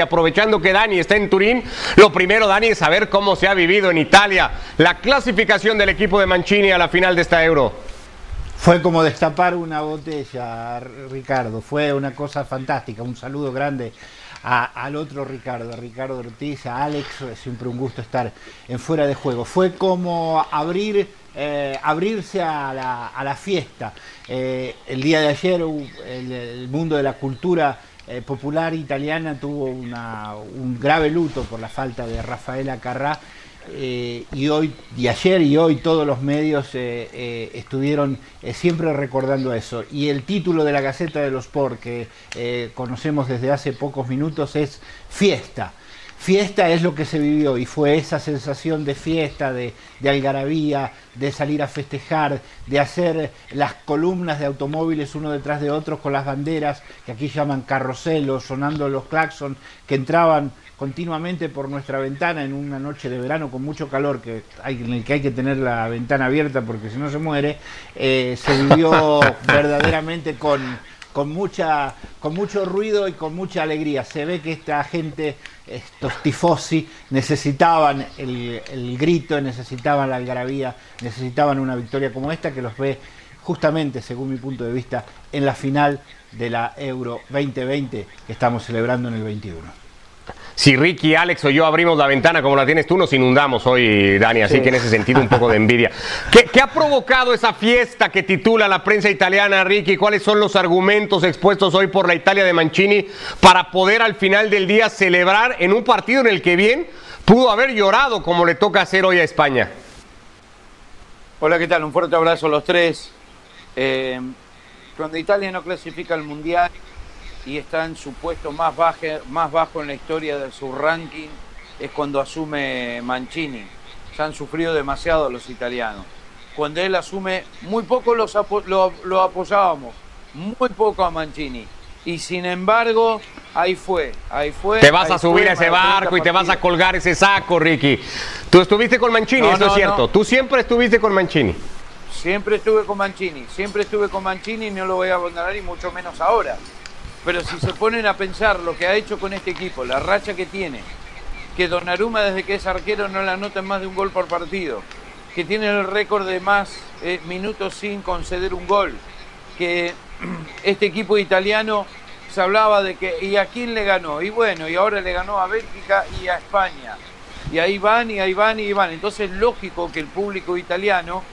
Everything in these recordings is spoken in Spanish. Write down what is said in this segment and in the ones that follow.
Y aprovechando que Dani está en Turín, lo primero, Dani, es saber cómo se ha vivido en Italia la clasificación del equipo de Mancini a la final de esta Euro. Fue como destapar una botella, Ricardo. Fue una cosa fantástica. Un saludo grande al otro Ricardo, a Ricardo Ortiz, a Alex. Siempre un gusto estar en fuera de juego. Fue como abrir, eh, abrirse a la, fiesta. Eh, el día de ayer el mundo de la cultura eh, popular italiana tuvo un grave luto por la falta de Rafaela Carrá eh, y hoy y ayer y hoy todos los medios eh, estuvieron siempre recordando eso. Y el título de la Gaceta de los Sport que conocemos desde hace pocos minutos es Fiesta fiesta es lo que se vivió y fue esa sensación de fiesta, de, algarabía, de salir a festejar, de hacer las columnas de automóviles uno detrás de otro con las banderas, que aquí llaman carrocelos, sonando los claxons, que entraban continuamente por nuestra ventana en una noche de verano con mucho calor, que hay, en el que hay que tener la ventana abierta porque si no se muere, eh, se vivió verdaderamente con con, mucha, con mucho ruido y con mucha alegría. Se ve que esta gente, estos tifosi, necesitaban el, el grito, necesitaban la algarabía, necesitaban una victoria como esta que los ve justamente, según mi punto de vista, en la final de la Euro 2020 que estamos celebrando en el 21 si Ricky, Alex o yo abrimos la ventana como la tienes tú, nos inundamos hoy, Dani. Así que en ese sentido un poco de envidia. ¿Qué, ha provocado esa fiesta que titula la prensa italiana, Ricky? ¿Cuáles son los argumentos expuestos hoy por la Italia de Mancini para poder al final del día celebrar en un partido en el que bien pudo haber llorado como le toca hacer hoy a España? Hola, ¿qué tal? Un fuerte abrazo a los tres. Eh, cuando Italia no clasifica al Mundial, y está en su puesto más, más bajo en la historia de su ranking es cuando asume Mancini. Se han sufrido demasiado los italianos. Cuando él asume, muy poco los lo, apoyábamos, muy poco a Mancini. Y sin embargo, ahí fue, ahí fue. Te vas a subir a ese barco y te vas a colgar ese saco, Ricky. Tú estuviste con Mancini, eso es cierto. Tú siempre estuviste con Mancini. Siempre estuve con Mancini, siempre estuve con Mancini y no lo voy a abandonar y mucho menos ahora. Pero si se ponen a pensar lo que ha hecho con este equipo, la racha que tiene, que Donnarumma desde que es arquero no le anota más de un gol por partido, que tiene el récord de más eh, minutos sin conceder un gol, que este equipo italiano se hablaba de que ¿y a quién le ganó? Y bueno, y ahora le ganó a Bélgica y a España. Y ahí van, y ahí van, y ahí van. Entonces es lógico que el público italiano,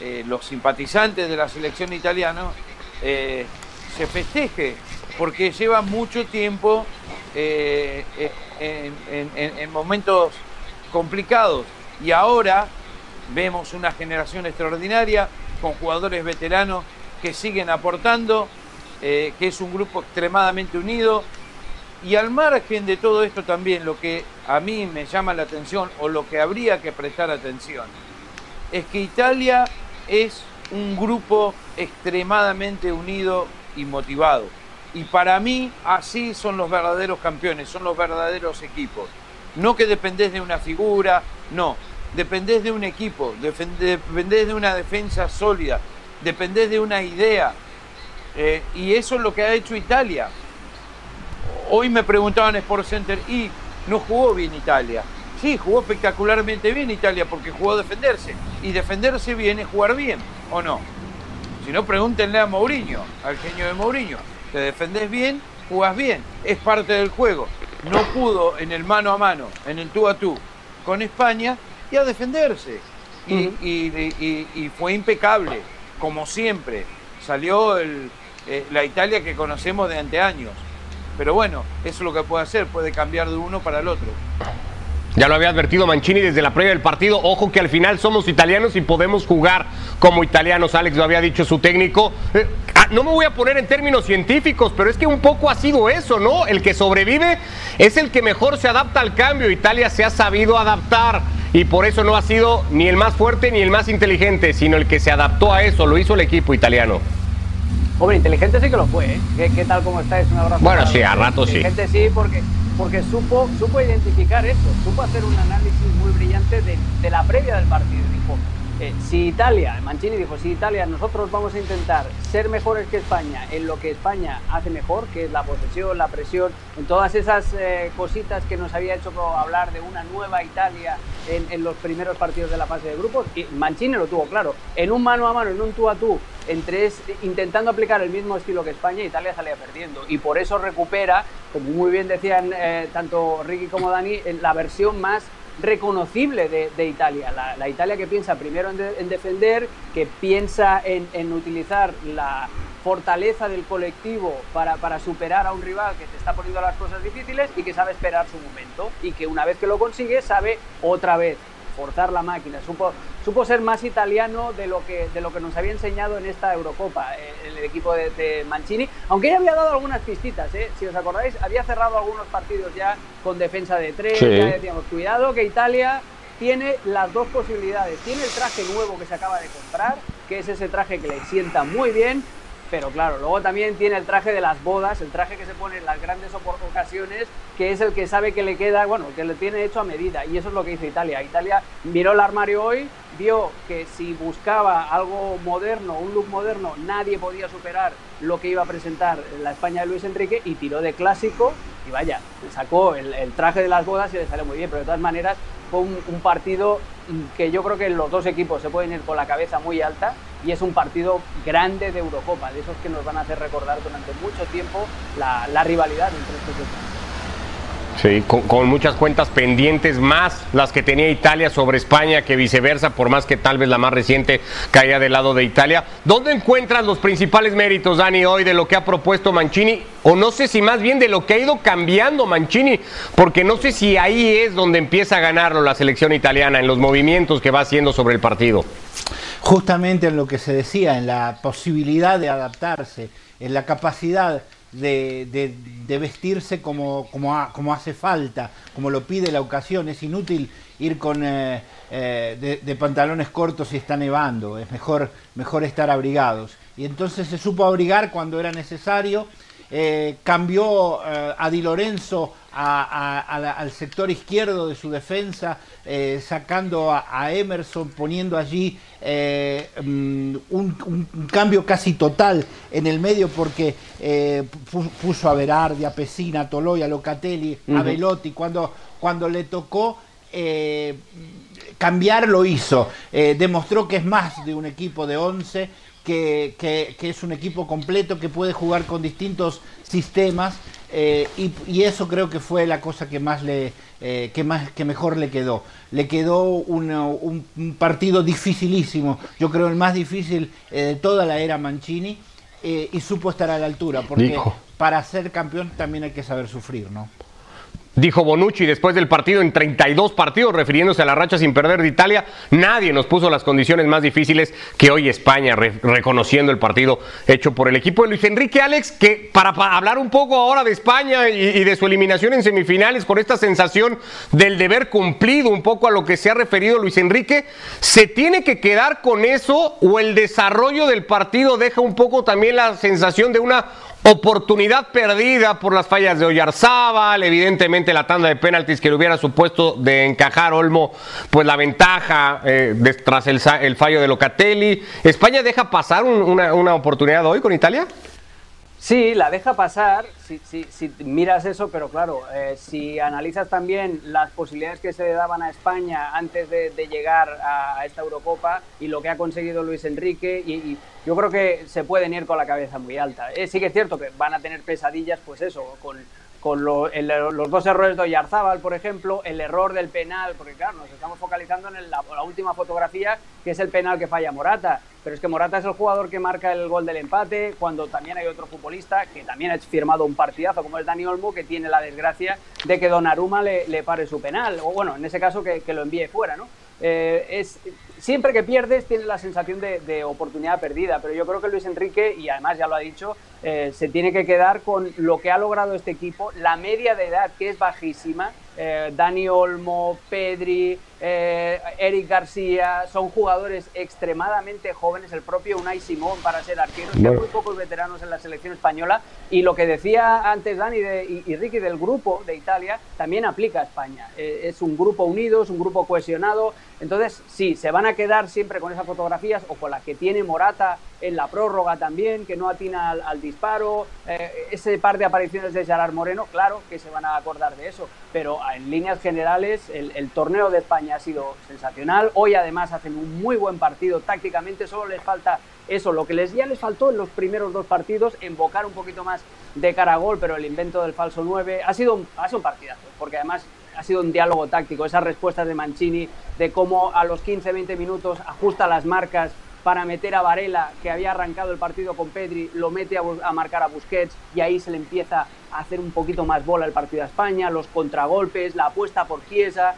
eh, los simpatizantes de la selección italiana, eh, se festeje porque lleva mucho tiempo eh, eh, en, momentos complicados. Y ahora vemos una generación extraordinaria con jugadores veteranos que siguen aportando, eh, que es un grupo extremadamente unido. Y al margen de todo esto también lo que a mí me llama la atención o lo que habría que prestar atención es que Italia es un grupo extremadamente unido y motivado y para mí así son los verdaderos campeones, son los verdaderos equipos. No que dependés de una figura, no. Dependés de un equipo, dependés de una defensa sólida, dependés de una idea. Eh, y eso es lo que ha hecho Italia. Hoy me preguntaban Sport Center, ¿y no jugó bien Italia? Sí, jugó espectacularmente bien Italia porque jugó a defenderse. Y defenderse bien es jugar bien, ¿o no? Si no, pregúntenle a Mourinho, al genio de Mourinho te defendés bien, jugás bien, es parte del juego. No pudo en el mano a mano, en el tú a tú con España y a defenderse. Y, fue impecable, como siempre. Salió eh, la Italia que conocemos de anteaños. Pero bueno, eso es lo que puede hacer, puede cambiar de uno para el otro. Ya lo había advertido Mancini desde la previa del partido. Ojo que al final somos italianos y podemos jugar como italianos. Alex lo había dicho su técnico. Eh, ah, no me voy a poner en términos científicos, pero es que un poco ha sido eso, ¿no? El que sobrevive es el que mejor se adapta al cambio. Italia se ha sabido adaptar y por eso no ha sido ni el más fuerte ni el más inteligente, sino el que se adaptó a eso. Lo hizo el equipo italiano. Hombre, inteligente sí que lo fue, ¿eh? ¿Qué, tal como estáis? Un abrazo. Bueno, sí, a rato sí. Inteligente sí, porque porque supo, supo identificar eso, supo hacer un análisis muy brillante de, la previa del partido. Dijo, eh, si Italia, Mancini dijo, si Italia, nosotros vamos a intentar ser mejores que España en lo que España hace mejor, que es la posesión, la presión, en todas esas eh, cositas que nos había hecho hablar de una nueva Italia en, los primeros partidos de la fase de grupos, y Mancini lo tuvo claro, en un mano a mano, en un tú a tú, entre intentando aplicar el mismo estilo que España, Italia salía perdiendo, y por eso recupera, como muy bien decían eh, tanto Ricky como Dani, la versión más reconocible de, Italia. La, Italia que piensa primero en, defender, que piensa en, utilizar la fortaleza del colectivo para, para, superar a un rival que te está poniendo las cosas difíciles y que sabe esperar su momento y que una vez que lo consigue sabe otra vez forzar la máquina. Supo, supo ser más italiano de lo, que, de lo que nos había enseñado en esta Eurocopa eh, el, equipo de, Mancini, aunque ya había dado algunas pistitas, ¿eh? si os acordáis, había cerrado algunos partidos ya con defensa de tres, ya decíamos, cuidado que Italia tiene las dos posibilidades, tiene el traje nuevo que se acaba de comprar, que es ese traje que le sienta muy bien, pero claro, luego también tiene el traje de las bodas, el traje que se pone en las grandes ocasiones, que es el que sabe que le queda, bueno, que le tiene hecho a medida, y eso es lo que hizo Italia. Italia miró el armario hoy, vio que si buscaba algo moderno, un look moderno, nadie podía superar lo que iba a presentar la España de Luis Enrique y tiró de clásico y vaya, sacó el, traje de las bodas y le salió muy bien, pero de todas maneras fue un, partido que yo creo que los dos equipos se pueden ir con la cabeza muy alta y es un partido grande de Eurocopa, de esos que nos van a hacer recordar durante mucho tiempo la, rivalidad entre estos dos equipos. Sí, con, muchas cuentas pendientes, más las que tenía Italia sobre España que viceversa, por más que tal vez la más reciente caía del lado de Italia. ¿Dónde encuentras los principales méritos, Dani, hoy de lo que ha propuesto Mancini? O no sé si más bien de lo que ha ido cambiando Mancini, porque no sé si ahí es donde empieza a ganarlo la selección italiana, en los movimientos que va haciendo sobre el partido. Justamente en lo que se decía, en la posibilidad de adaptarse, en la capacidad de, vestirse como, como, hace falta, como lo pide la ocasión. Es inútil ir con eh, eh, de, pantalones cortos si está nevando, es mejor, mejor estar abrigados. Y entonces se supo abrigar cuando era necesario, eh, cambió a Di Lorenzo al sector izquierdo de su defensa, eh, sacando a, Emerson, poniendo allí eh, mm, un, cambio casi total en el medio porque eh, puso a Berardi, a Pesina, a Toloy, a Locatelli, a Velotti, cuando, cuando le tocó cambiar lo hizo, demostró que es más de un equipo de 11, que, que, es un equipo completo que puede jugar con distintos sistemas eh, y, eso creo que fue la cosa que más le eh, que más que mejor le quedó. Le quedó un, partido dificilísimo. Yo creo el más difícil eh, de toda la era Mancini y supo estar a la altura porque para ser campeón también hay que saber sufrir no Dijo Bonucci después del partido en 32 partidos, refiriéndose a la racha sin perder de Italia, nadie nos puso las condiciones más difíciles que hoy España, reconociendo el partido hecho por el equipo de Luis Enrique Alex, que para, hablar un poco ahora de España y, de su eliminación en semifinales, con esta sensación del deber cumplido, un poco a lo que se ha referido Luis Enrique, ¿se tiene que quedar con eso o el desarrollo del partido deja un poco también la sensación de una Oportunidad perdida por las fallas de Oyarzábal, evidentemente la tanda de penaltis que le hubiera supuesto de encajar Olmo, pues la ventaja eh, tras el, fallo de Locatelli. ¿España deja pasar una, una oportunidad hoy con Italia? Sí, la deja pasar si, si, miras eso, pero claro, eh, si analizas también las posibilidades que se le daban a España antes de, llegar a, esta Eurocopa y lo que ha conseguido Luis Enrique, y, yo creo que se pueden ir con la cabeza muy alta. Eh, sí que es cierto que van a tener pesadillas, pues eso, con con los dos errores de Oyarzábal, por ejemplo, el error del penal, porque claro, nos estamos focalizando en la, última fotografía, que es el penal que falla Morata, pero es que Morata es el jugador que marca el gol del empate, cuando también hay otro futbolista que también ha firmado un partidazo, como es Dani Olmo, que tiene la desgracia de que Donnarumma le, le pare su penal, o bueno, en ese caso que lo envíe fuera, ¿no? Eh, es, siempre que pierdes tienes la sensación de, oportunidad perdida, pero yo creo que Luis Enrique, y además ya lo ha dicho, eh, se tiene que quedar con lo que ha logrado este equipo, la media de edad que es bajísima, eh, Dani Olmo, Pedri, eh, Eric García, son jugadores extremadamente jóvenes, el propio Unai Simón para ser arquero, hay muy pocos veteranos en la selección española. Y lo que decía antes Dani y, Ricky del grupo de Italia también aplica a España. Eh, es un grupo unido, es un grupo cohesionado, entonces sí, se van a quedar siempre con esas fotografías o con la que tiene Morata en la prórroga también, que no atina al, disparo, eh, ese par de apariciones de Gerard Moreno, claro que se van a acordar de eso, pero en líneas generales el, el torneo de España ha sido sensacional, hoy además hacen un muy buen partido tácticamente, solo les falta eso, lo que les ya les faltó en los primeros dos partidos, invocar un poquito más de cara a gol, pero el invento del falso 9 ha sido, ha sido un partidazo, porque además ha sido un diálogo táctico, esas respuestas de Mancini, de cómo a los 15-20 minutos ajusta las marcas para meter a Varela, que había arrancado el partido con Pedri, lo mete a, marcar a Busquets y ahí se le empieza a hacer un poquito más bola el partido a España, los contragolpes, la apuesta por Chiesa.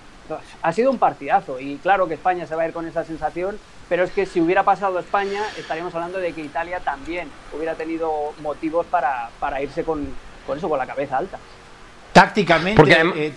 Ha sido un partidazo y claro que España se va a ir con esa sensación, pero es que si hubiera pasado España, estaríamos hablando de que Italia también hubiera tenido motivos para, para irse con, con eso, con la cabeza alta. Tácticamente, eh,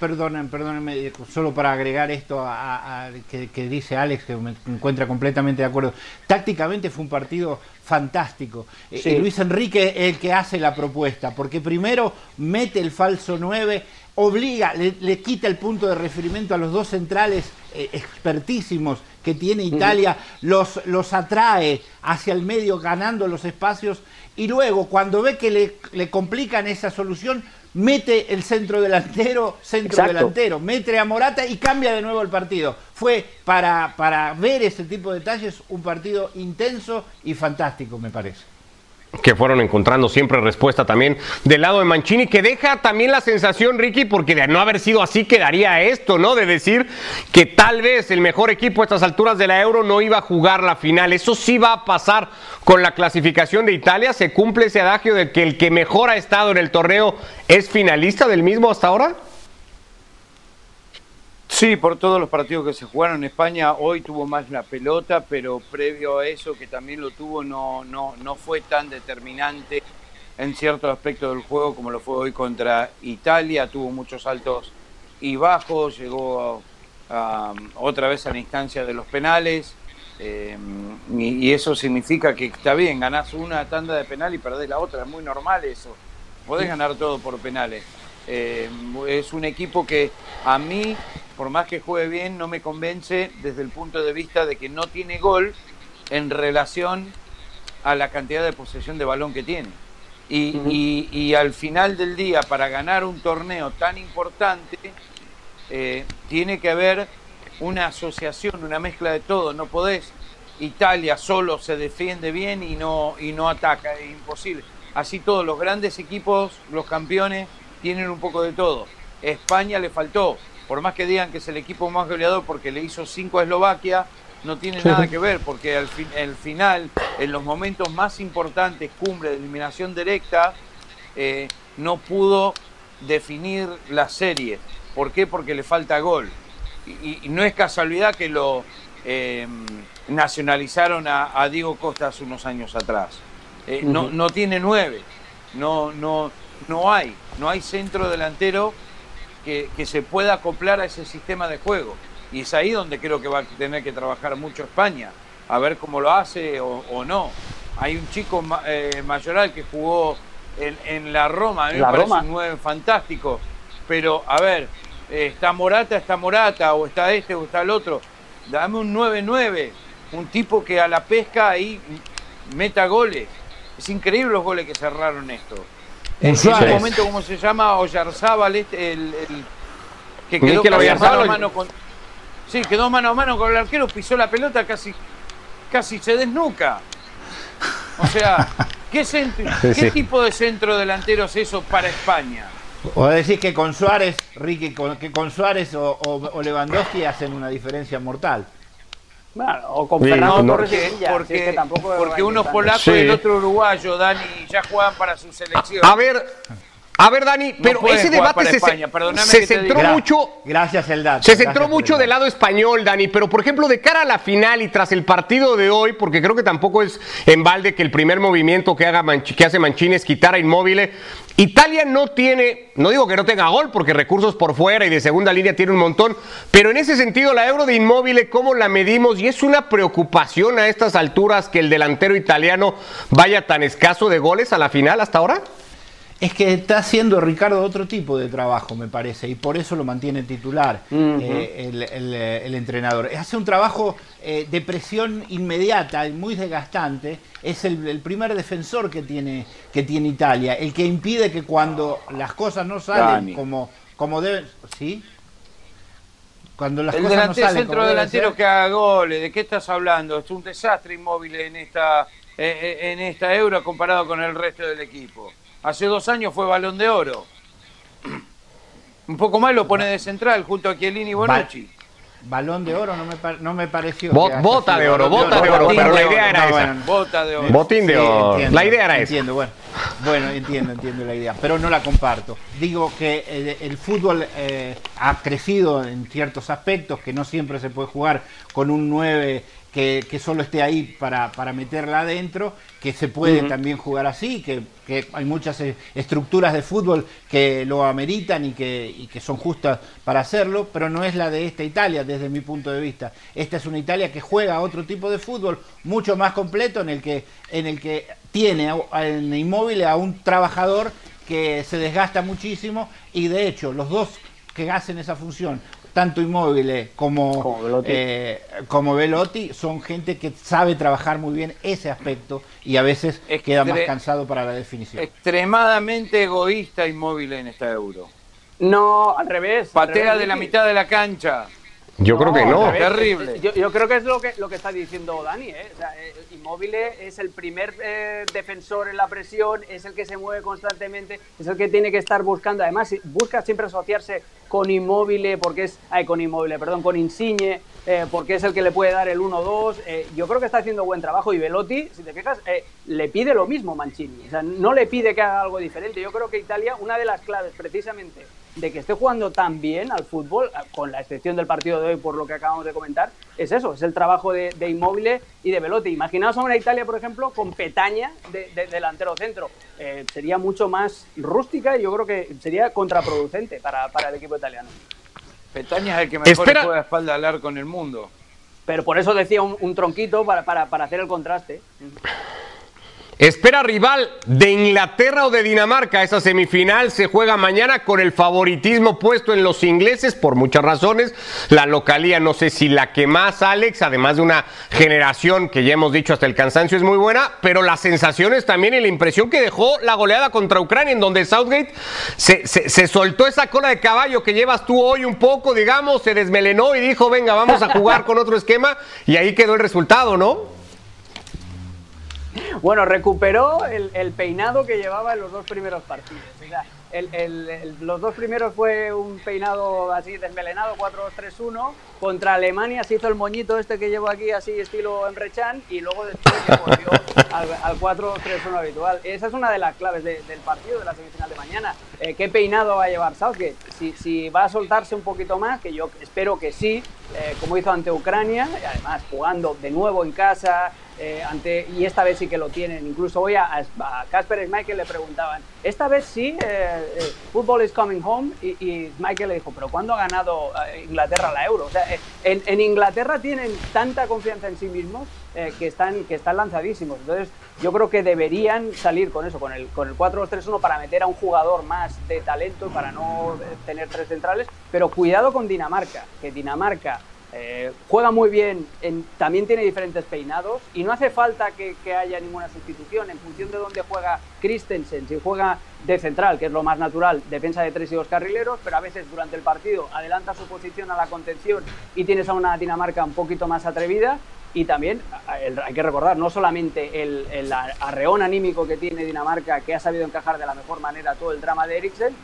perdónenme, solo para agregar esto a, que, dice Alex, que me encuentra completamente de acuerdo. Tácticamente fue un partido fantástico. Eh, Luis Enrique es el que hace la propuesta, porque primero mete el falso 9, obliga, le, quita el punto de referimiento a los dos centrales eh, expertísimos que tiene Italia, los, los atrae hacia el medio ganando los espacios y luego cuando ve que le, le complican esa solución, mete el centro delantero, centro delantero, mete a Morata y cambia de nuevo el partido. Fue para, para ver ese tipo de detalles un partido intenso y fantástico, me parece que fueron encontrando siempre respuesta también del lado de Mancini, que deja también la sensación, Ricky, porque de no haber sido así quedaría esto, ¿no? De decir que tal vez el mejor equipo a estas alturas de la Euro no iba a jugar la final. Eso sí va a pasar con la clasificación de Italia. ¿Se cumple ese adagio de que el que mejor ha estado en el torneo es finalista del mismo hasta ahora? Sí, por todos los partidos que se jugaron en España, hoy tuvo más la pelota, pero previo a eso, que también lo tuvo, no, no, no fue tan determinante en ciertos aspectos del juego como lo fue hoy contra Italia. Tuvo muchos altos y bajos, llegó otra vez a la instancia de los penales. Eh, y, eso significa que está bien, ganás una tanda de penal y perdés la otra, es muy normal eso. Podés ganar todo por penales. Eh, es un equipo que a mí por más que juegue bien, no me convence desde el punto de vista de que no tiene gol en relación a la cantidad de posesión de balón que tiene. Y, al final del día, para ganar un torneo tan importante, eh, tiene que haber una asociación, una mezcla de todo. No podés, Italia solo se defiende bien y no, y no ataca, es imposible. Así todos los grandes equipos, los campeones, tienen un poco de todo. España le faltó por más que digan que es el equipo más goleador porque le hizo 5 a Eslovaquia, no tiene nada que ver, porque al el final, en los momentos más importantes, cumbre de eliminación directa, eh, no pudo definir la serie. ¿Por qué? Porque le falta gol. Y, no es casualidad que lo eh, nacionalizaron a, Diego Costa hace unos años atrás. Eh, no, no tiene nueve, no, no, no hay, no hay centro delantero que, se pueda acoplar a ese sistema de juego. Y es ahí donde creo que va a tener que trabajar mucho España, a ver cómo lo hace o, no. Hay un chico eh, mayoral que jugó en, la Roma, a mí me parece un 9 fantástico, pero a ver, eh, está Morata, está Morata, o está este, o está el otro. Dame un 9-9, un tipo que a la pesca ahí meta goles. Es increíble los goles que cerraron esto. En ese momento, ¿cómo se llama? Oyarzábal, este, el, que quedó mano a mano con. Sí, quedó mano a mano con el arquero, pisó la pelota, casi, casi se desnuca. O sea, ¿qué, ¿qué tipo de centro delantero es eso para España? O decir que con Suárez, Ricky, que con Suárez o, o Lewandowski hacen una diferencia mortal. Bueno, o con Fernando Torres porque, tampoco porque uno es polaco y el otro uruguayo, Dani, ya juegan para su selección. A ver, a ver, Dani, pero ese debate se, se centró mucho. Gracias, Eldad. Se centró mucho del lado español, Dani, pero por ejemplo, de cara a la final y tras el partido de hoy, porque creo que tampoco es en balde que el primer movimiento que, haga que hace Mancini es quitar a Inmóvil. Italia no tiene, no digo que no tenga gol, porque recursos por fuera y de segunda línea tiene un montón, pero en ese sentido, la euro de Inmóvil, ¿cómo la medimos? Y es una preocupación a estas alturas que el delantero italiano vaya tan escaso de goles a la final hasta ahora. Es que está haciendo Ricardo otro tipo de trabajo, me parece, y por eso lo mantiene titular eh, el, entrenador. Hace un trabajo eh, de presión inmediata, muy desgastante. Es el, primer defensor que tiene, que tiene Italia, el que impide que cuando las cosas no salen como, como deben. ¿Sí? Cuando las el delantero, centro delantero que haga goles, ¿de qué estás hablando? Es un desastre inmóvil en esta, eh, en esta euro comparado con el resto del equipo. Hace dos años fue balón de oro. Un poco más lo pone de central junto a Chiellini y Bonucci. Balón de oro no me, no me pareció. bota de oro, bota de oro, pero la idea era esa. bota de oro. Botín de oro. la idea era esa. Entiendo, bueno. Bueno, entiendo, entiendo la idea, pero no la comparto. Digo que eh, el, fútbol eh, ha crecido en ciertos aspectos, que no siempre se puede jugar con un 9 que, solo esté ahí para, para meterla adentro, que se puede también jugar así, que, hay muchas eh, estructuras de fútbol que lo ameritan y que, y que son justas para hacerlo, pero no es la de esta Italia desde mi punto de vista. Esta es una Italia que juega otro tipo de fútbol mucho más completo en el que, en el que tiene en inmóvil a un trabajador que se desgasta muchísimo y de hecho los dos que hacen esa función tanto Inmóviles como, como Velotti. Eh, son gente que sabe trabajar muy bien ese aspecto y a veces queda más cansado para la definición. Extremadamente egoísta Inmóvil en esta euro. No, al revés. Patea de la mitad de la cancha. Yo creo que no. Terrible. Yo, creo que es lo que, lo que está diciendo Dani. ¿eh? O sea, eh, Inmóvil es el primer eh, defensor en la presión, es el que se mueve constantemente, es el que tiene que estar buscando. Además, busca siempre asociarse con Inmóvil, porque es. Ay, con Inmóvil, perdón, con Insigne, eh, porque es el que le puede dar el 1-2. yo creo que está haciendo buen trabajo y Velotti, si te fijas, le pide lo mismo Mancini. O sea, no le pide que haga algo diferente. Yo creo que Italia, una de las claves precisamente de que esté jugando tan bien al fútbol, con la excepción del partido de hoy, por lo que acabamos de comentar, es eso, es el trabajo de, de Inmóvil y de Velotti. Imaginaos a una Italia, por ejemplo, con Petaña de, delantero centro. Eh, sería mucho más rústica y yo creo que sería contraproducente para, el equipo italiano. Petaña es el que mejor Espera. juega espalda al arco en el mundo. Pero por eso decía un, tronquito para, para, para hacer el contraste. Espera rival de Inglaterra o de Dinamarca. Esa semifinal se juega mañana con el favoritismo puesto en los ingleses por muchas razones. La localía, no sé si la que más, Alex, además de una generación que ya hemos dicho hasta el cansancio es muy buena, pero las sensaciones también y la impresión que dejó la goleada contra Ucrania, en donde Southgate se, se soltó esa cola de caballo que llevas tú hoy un poco, digamos, se desmelenó y dijo, venga, vamos a jugar con otro esquema, y ahí quedó el resultado, ¿no? Bueno, recuperó el, peinado que llevaba en los dos primeros partidos. los dos primeros fue un peinado así desmelenado, 4-2-3-1. Contra Alemania se hizo el moñito este que llevo aquí, así estilo Enrechan, y luego después volvió al, 4-2-3-1 habitual. Esa es una de las claves del partido de la semifinal de mañana. Eh, ¿Qué peinado va a llevar Southgate? Si, si va a soltarse un poquito más, que yo espero que sí, eh, como hizo ante Ucrania, y además jugando de nuevo en casa, eh, y esta vez sí que lo tienen. Incluso hoy a Casper Michael le preguntaban, esta vez sí, eh, eh Football is coming home, y, Michael le dijo, pero ¿cuándo ha ganado eh, Inglaterra la Euro? O sea, en, en, Inglaterra tienen tanta confianza en sí mismos que, están, que están lanzadísimos. Entonces, yo creo que deberían salir con eso, con el, con el 4-2-3-1 para meter a un jugador más de talento, para no tener tres centrales, pero cuidado con Dinamarca, que Dinamarca eh, juega muy bien, también tiene diferentes peinados y no hace falta que, haya ninguna sustitución en función de dónde juega Christensen. Si juega de central, que es lo más natural, defensa de tres y dos carrileros, pero a veces durante el partido adelanta su posición a la contención y tienes a una Dinamarca un poquito más atrevida. Y también hay que recordar, no solamente el, el arreón anímico que tiene Dinamarca, que ha sabido encajar de la mejor manera todo el drama de Eriksen,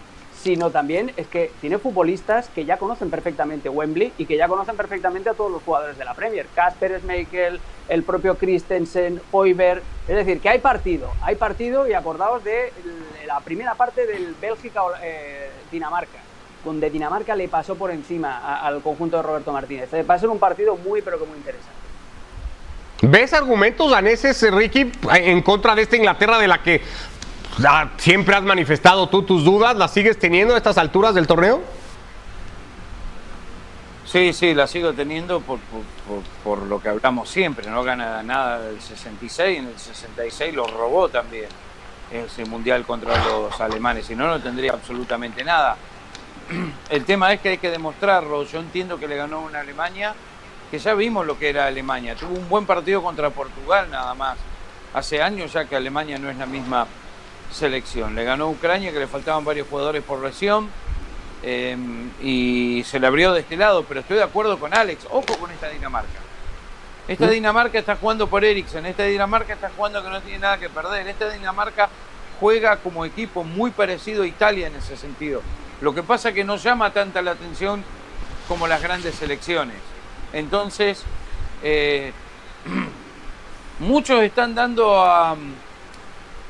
sino también es que tiene futbolistas que ya conocen perfectamente Wembley y que ya conocen perfectamente a todos los jugadores de la Premier. Casper Schmeichel, el propio Christensen, Hoiberg. Es decir, que hay partido, hay partido y acordaos de la primera parte del Bélgica-Dinamarca, eh, donde Dinamarca le pasó por encima al conjunto de Roberto Martínez. Va a ser un partido muy, pero que muy interesante. ¿Ves argumentos daneses, Ricky, en contra de esta Inglaterra de la que siempre has manifestado tú tus dudas, ¿las sigues teniendo a estas alturas del torneo? Sí, sí, las sigo teniendo por, por, lo que hablamos siempre. No gana nada del 66, en el 66 lo robó también. ese mundial contra los alemanes, si no, no tendría absolutamente nada. El tema es que hay que demostrarlo. Yo entiendo que le ganó una Alemania, que ya vimos lo que era Alemania. Tuvo un buen partido contra Portugal nada más. Hace años ya que Alemania no es la misma selección. Le ganó Ucrania, que le faltaban varios jugadores por lesión. Eh, y se le abrió de este lado, pero estoy de acuerdo con Alex. Ojo con esta Dinamarca. Esta ¿Mm? Dinamarca está jugando por Eriksen, esta Dinamarca está jugando que no tiene nada que perder. Esta Dinamarca juega como equipo muy parecido a Italia en ese sentido. Lo que pasa es que no llama tanta la atención como las grandes selecciones. Entonces, eh, muchos están dando a,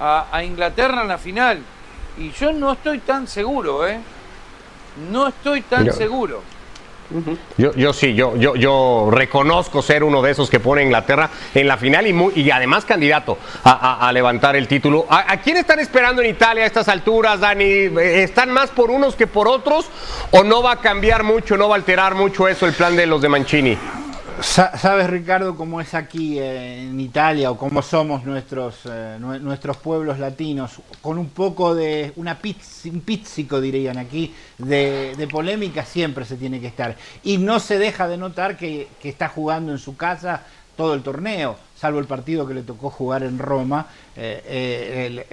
a, Inglaterra en la final. Y yo no estoy tan seguro, ¿eh? No estoy tan seguro. Yo, yo sí, yo, yo, yo reconozco ser uno de esos que pone a Inglaterra en la final y, muy, y además candidato a, levantar el título. ¿A, quién están esperando en Italia a estas alturas, Dani? ¿Están más por unos que por otros? ¿O no va a cambiar mucho, no va a alterar mucho eso el plan de los de Mancini? Sabes, Ricardo, cómo es aquí en Italia o cómo somos nuestros, eh, nuestros pueblos latinos, con un poco de, una un pizzico dirían aquí, de, polémica siempre se tiene que estar. Y no se deja de notar que, que está jugando en su casa todo el torneo, salvo el partido que le tocó jugar en Roma, eh, eh,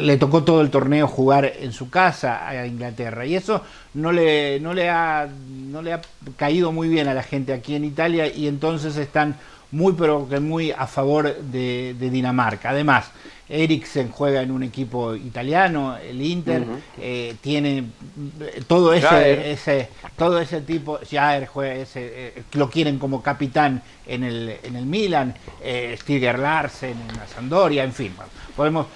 le, tocó todo el torneo jugar en su casa a Inglaterra. Y eso no le, no, le ha, no le ha caído muy bien a la gente aquí en Italia y entonces están muy pero que muy a favor de, Dinamarca. Además, Eriksen juega en un equipo italiano, el Inter, eh, tiene todo ese, ese, todo ese tipo, Jair juega ese, eh, lo quieren como capitán en el, en el Milan, eh, Stiger Larsen en la Sampdoria, en fin, podemos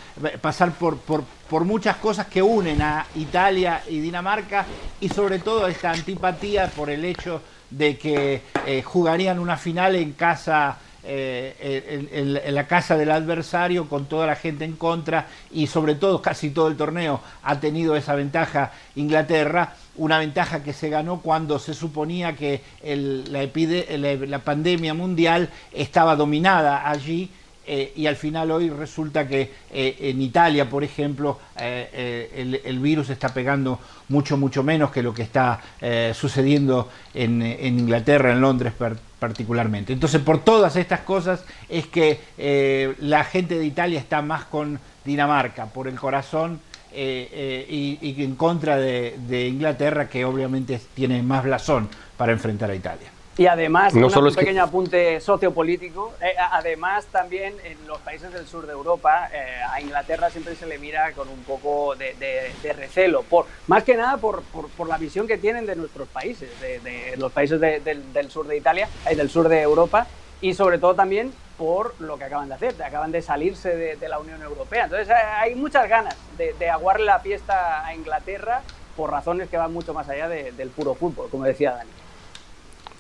pasar por, por, por muchas cosas que unen a Italia y Dinamarca y sobre todo esta antipatía por el hecho de que eh, jugarían una final en casa eh, en, la casa del adversario con toda la gente en contra y sobre todo casi todo el torneo ha tenido esa ventaja Inglaterra, una ventaja que se ganó cuando se suponía que la, la pandemia mundial estaba dominada allí eh, y al final hoy resulta que eh, en Italia, por ejemplo, eh, el, virus está pegando mucho, mucho menos que lo que está sucediendo en, Inglaterra, en Londres particularmente. Entonces, por todas estas cosas es que la gente de Italia está más con Dinamarca, por el corazón. y, en contra de Inglaterra, que obviamente tiene más blasón para enfrentar a Italia. Y además, un pequeño apunte sociopolítico, eh, además también en los países del sur de Europa, eh, a Inglaterra siempre se le mira con un poco de, recelo, por, más que nada por, por, la visión que tienen de nuestros países, de, los países del sur de Italia, y eh, del sur de Europa, y sobre todo también por lo que acaban de hacer, acaban de salirse de, la Unión Europea. Entonces hay muchas ganas de, aguarle la fiesta a Inglaterra por razones que van mucho más allá del puro fútbol, como decía Dani.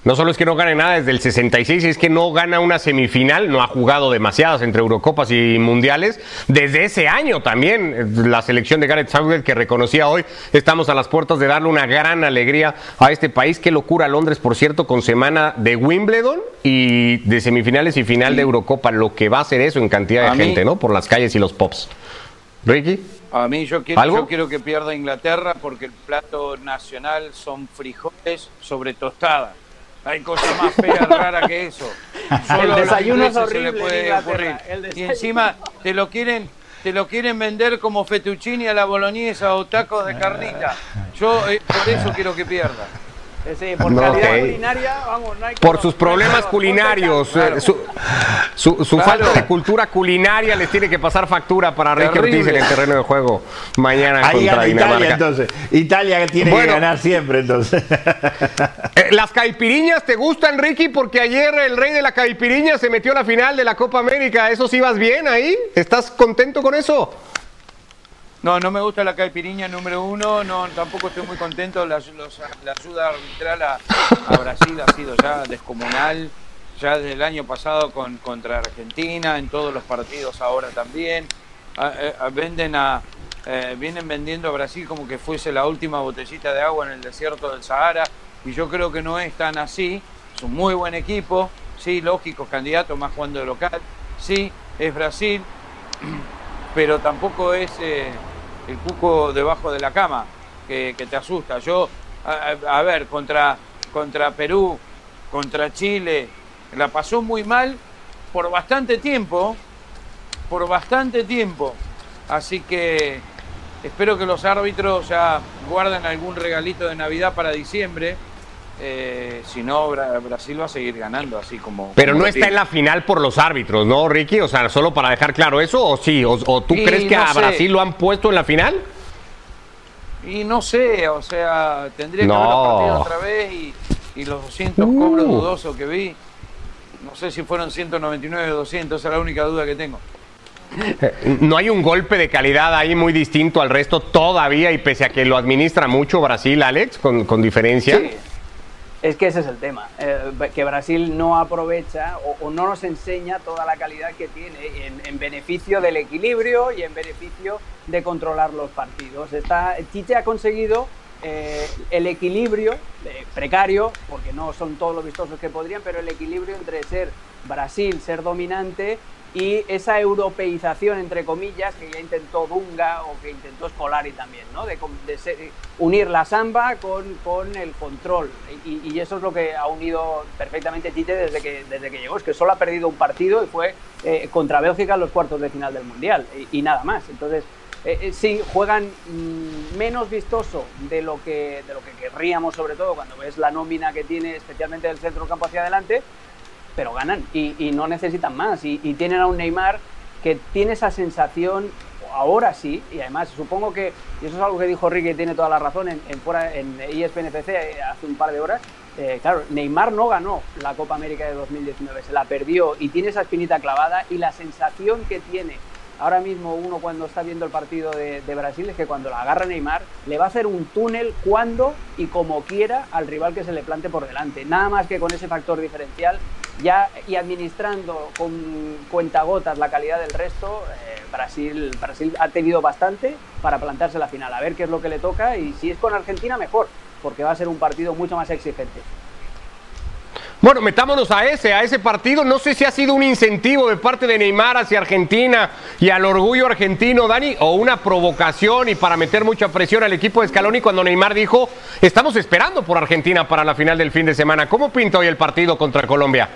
No solo es que no gane nada desde el 66, es que no gana una semifinal, no ha jugado demasiadas entre Eurocopas y Mundiales. Desde ese año también, la selección de Gareth Southgate que reconocía hoy, estamos a las puertas de darle una gran alegría a este país. Qué locura Londres, por cierto, con semana de Wimbledon y de semifinales y final de Eurocopa. Lo que va a ser eso en cantidad de gente, ¿no? Por las calles y los pops. Ricky. A mí yo quiero, yo quiero que pierda Inglaterra porque el plato nacional son frijoles sobre tostada. Hay cosas más feas, raras que eso. Solo el desayuno es horrible. puede Y encima te lo quieren te lo quieren vender como fettuccini a la boloñesa o tacos de carnita. Yo eh, por eso quiero que pierda. Sí, por calidad culinaria, vamos, no hay Por sus problemas culinarios, eh, su, falta de cultura culinaria les tiene que pasar factura para Ricky Ortiz en el terreno de juego mañana Ahí contra Dinamarca. Italia, entonces. Italia tiene que ganar siempre, entonces. Eh, las caipiriñas te gustan, Ricky, porque ayer el rey de la caipiriña se metió a la final de la Copa América. ¿Eso sí vas bien ahí? ¿Estás contento con eso? No, no me gusta la caipiriña número uno, no, tampoco estoy muy contento. La, ayuda arbitral a, Brasil ha sido ya descomunal, ya desde el año pasado con, contra Argentina, en todos los partidos ahora también. Eh, venden a, eh, vienen vendiendo a Brasil como que fuese la última botellita de agua en el desierto del Sahara, y yo creo que no es tan así. Es un muy buen equipo, sí, lógico, candidato más jugando de local, sí, es Brasil pero tampoco es eh, el cuco debajo de la cama que, te asusta. Yo, a, a, ver, contra, contra Perú, contra Chile, la pasó muy mal por bastante tiempo, por bastante tiempo. Así que espero que los árbitros ya guarden algún regalito de Navidad para diciembre. Eh, si no, Bra Brasil va a seguir ganando, así como. Pero como no está en la final por los árbitros, ¿no, Ricky? O sea, solo para dejar claro eso, o sí, o, o tú Y crees que no a sé. Brasil lo han puesto en la final? Y no sé, o sea, tendría que ver los partidos otra vez y, y los 200 Uh. cobros dudosos que vi. No sé si fueron 199 o 200, esa es la única duda que tengo. No hay un golpe de calidad ahí muy distinto al resto todavía, y pese a que lo administra mucho Brasil, Alex, con, con diferencia. Sí. Es que ese es el tema, eh, que Brasil no aprovecha o, no nos enseña toda la calidad que tiene en, en beneficio del equilibrio y en beneficio de controlar los partidos. Está, Tite ha conseguido eh, el equilibrio eh, precario, porque no son todos los vistosos que podrían, pero el equilibrio entre ser Brasil, ser dominante y esa europeización, entre comillas, que ya intentó Dunga o que intentó Scolari también, ¿no? De, unir la samba con, el control. Y, eso es lo que ha unido perfectamente Tite desde que, desde que llegó. Es que solo ha perdido un partido y fue eh, contra Bélgica en los cuartos de final del Mundial. Y, y nada más. Entonces, eh, eh, sí, juegan mm, menos vistoso de lo, que, de lo que querríamos, sobre todo cuando ves la nómina que tiene, especialmente del centro campo hacia adelante, pero ganan y, no necesitan más. Y, tienen a un Neymar que tiene esa sensación, ahora sí, y además supongo que, y eso es algo que dijo Ricky, tiene toda la razón, en, en, fuera, en E ESPN FC eh, hace un par de horas, eh, claro, Neymar no ganó la Copa América de 2019, se la perdió y tiene esa espinita clavada y la sensación que tiene ahora mismo uno cuando está viendo el partido de, Brasil es que cuando la agarra Neymar le va a hacer un túnel cuando y como quiera al rival que se le plante por delante. Nada más que con ese factor diferencial ya y administrando con cuentagotas la calidad del resto, eh, Brasil, Brasil ha tenido bastante para plantarse la final. A ver qué es lo que le toca y si es con Argentina mejor, porque va a ser un partido mucho más exigente. Bueno, metámonos a ese, a ese partido. No sé si ha sido un incentivo de parte de Neymar hacia Argentina y al orgullo argentino, Dani, o una provocación y para meter mucha presión al equipo de Scaloni cuando Neymar dijo, estamos esperando por Argentina para la final del fin de semana. ¿Cómo pinta hoy el partido contra Colombia?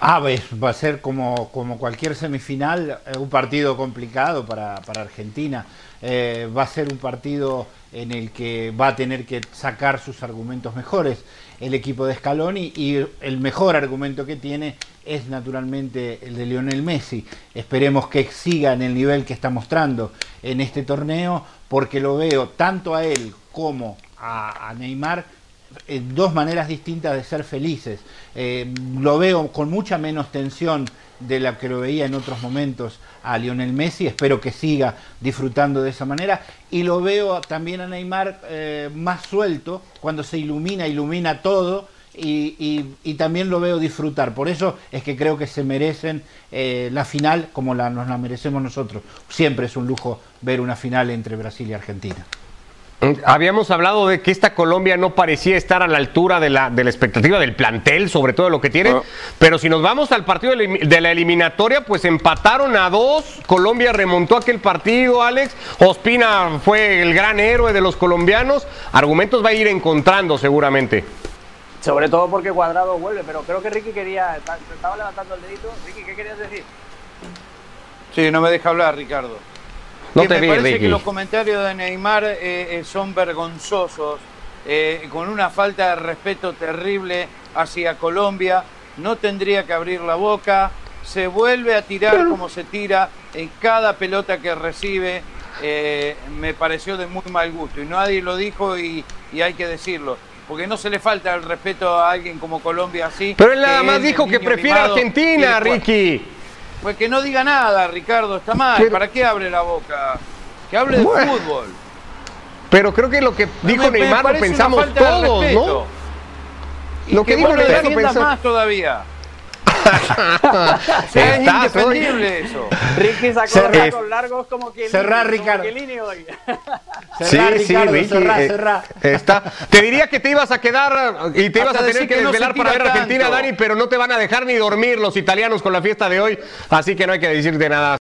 Ah, pues, va a ser como, como cualquier semifinal, eh, un partido complicado para, para Argentina. Eh, va a ser un partido en el que va a tener que sacar sus argumentos mejores el equipo de Scaloni y el mejor argumento que tiene es naturalmente el de Lionel Messi. Esperemos que siga en el nivel que está mostrando en este torneo porque lo veo tanto a él como a, Neymar en dos maneras distintas de ser felices. Eh, lo veo con mucha menos tensión de la que lo veía en otros momentos a Lionel Messi, espero que siga disfrutando de esa manera, y lo veo también a Neymar eh, más suelto, cuando se ilumina, ilumina todo, y, también lo veo disfrutar. Por eso es que creo que se merecen eh, la final como la, nos la merecemos nosotros. Siempre es un lujo ver una final entre Brasil y Argentina. Habíamos hablado de que esta Colombia no parecía estar a la altura de la, de la expectativa del plantel, sobre todo lo que tiene. No. Pero si nos vamos al partido de la eliminatoria, pues empataron a dos. Colombia remontó aquel partido, Alex. Ospina fue el gran héroe de los colombianos. Argumentos va a ir encontrando seguramente. Sobre todo porque Cuadrado vuelve, pero creo que Ricky quería. Estaba levantando el dedito. Ricky, ¿qué querías decir? Sí, no me deja hablar, Ricardo. No que te me vi, parece Ricky. que los comentarios de Neymar eh, eh, son vergonzosos, eh, con una falta de respeto terrible hacia Colombia. No tendría que abrir la boca. Se vuelve a tirar como se tira en cada pelota que recibe. Me pareció de muy mal gusto y nadie lo dijo y, y, hay que decirlo. Porque no se le falta el respeto a alguien como Colombia así. Pero él nada más dijo que prefiere Argentina, Ricky. Pues que no diga nada, Ricardo, está mal. Pero, ¿Para qué abre la boca? Que hable de bueno, fútbol. Pero creo que lo que dijo Neymar lo pensamos todos, ¿no? Lo que, que dijo Neymar lo pensamos más todavía. Es indefendible eso. Ricky sacó los largos como que cerrar, Ricardo. hoy. sí, Ricardo, sí, Ricky, eh, cerrar. Está. Te diría que te ibas a quedar y te ibas a tener que desvelar no para ver a Argentina, tanto. Dani, pero no te van a dejar ni dormir los italianos con la fiesta de hoy, así que no hay que decirte nada.